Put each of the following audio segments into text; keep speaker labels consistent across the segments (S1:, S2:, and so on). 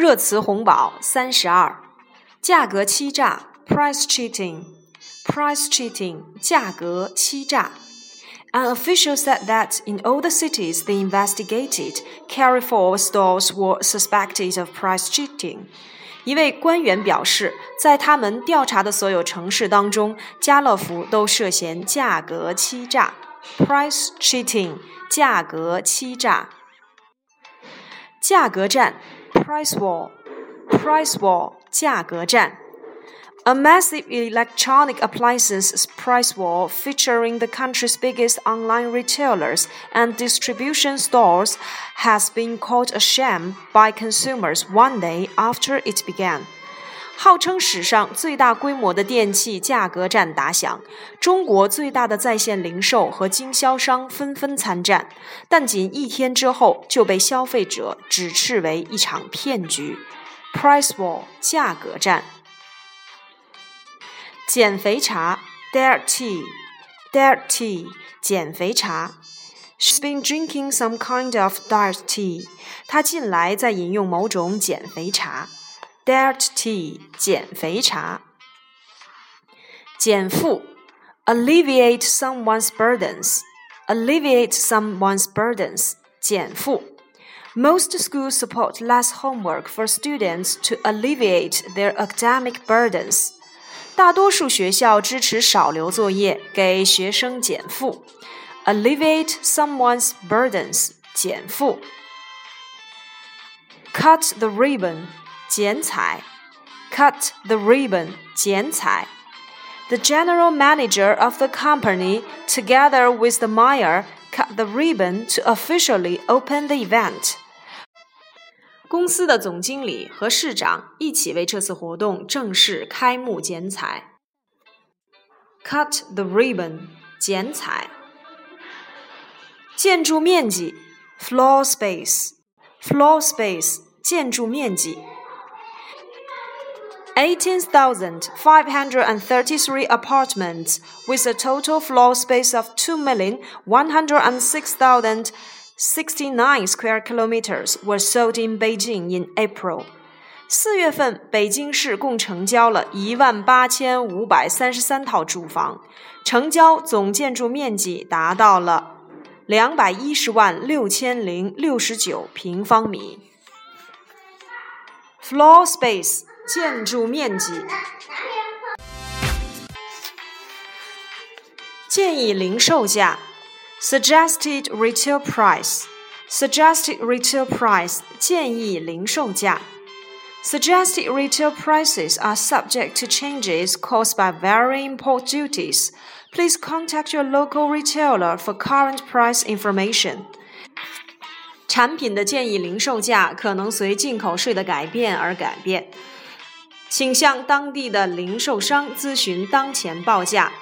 S1: 热词红宝三十二，价格欺诈 （price cheating），price cheating 价格欺诈。An official said that in all the cities they investigated, Carrefour stores were suspected of price cheating. 一位官员表示，在他们调查的所有城市当中，家乐福都涉嫌价格欺诈 （price cheating）。价格欺诈。价格战 （price war），price war 价格战。A massive electronic appliances price war featuring the country's biggest online retailers and distribution stores has been called a sham by consumers one day after it began. 号称史上最大规模的电器价格战打响，中国最大的在线零售和经销商纷纷参战，但仅一天之后就被消费者指斥为一场骗局。Price war 价格战。减肥茶，diet tea，diet tea，减肥茶。She's been drinking some kind of diet tea。她近来在饮用某种减肥茶 ，diet tea，减肥茶。减负，alleviate someone's burdens，alleviate someone's burdens，减负。Most schools support less homework for students to alleviate their academic burdens. 大多数学校支持少留作业，给学生减负，alleviate someone's burdens，减负。Cut the ribbon， 剪彩，cut the ribbon，剪彩。The general manager of the company, together with the mayor, cut the ribbon to officially open the event. 公司的总经理和市长一起为这次活动正式开幕剪彩。Cut the ribbon，剪彩。建筑面积，floor space，floor space，建筑面积。 Eighteen thousand five hundred and thirty-three apartments with a total floor space of two million one hundred and six thousand. 69 square kilometers were sold in Beijing in April. 四月份，北京市共成交了一万八千五百三十三套住房，成交总建筑面积达到了两百一十万六千零六十九平方米。Floor space 建筑面积。建议零售价。Suggested retail price. Suggested retail price. 建议零售价。Suggested retail prices are subject to changes caused by varying import duties. Please contact your local retailer for current price information. 产品的建议零售价可能随进口税的改变而改变， 请向当地的零售商咨询当前报价。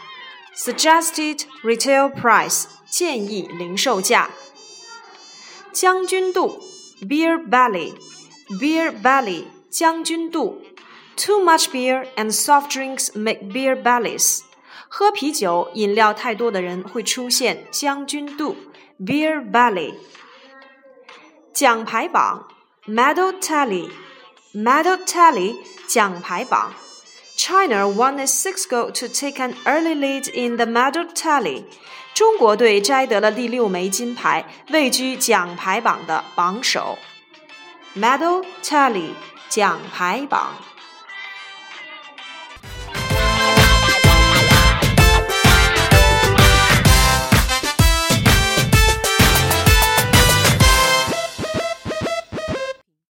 S1: Suggested retail price 建议零售价。将军肚 （beer belly），beer belly 将军肚。Too much beer and soft drinks make beer bellies。喝啤酒、饮料太多的人会出现将军肚 （beer belly）。奖牌榜 （medal tally），medal tally 奖牌榜。China won a six goal to take an early lead in the medal tally. 中国队摘得了第六枚金牌，位居奖牌榜的榜首。Medal tally 奖牌榜。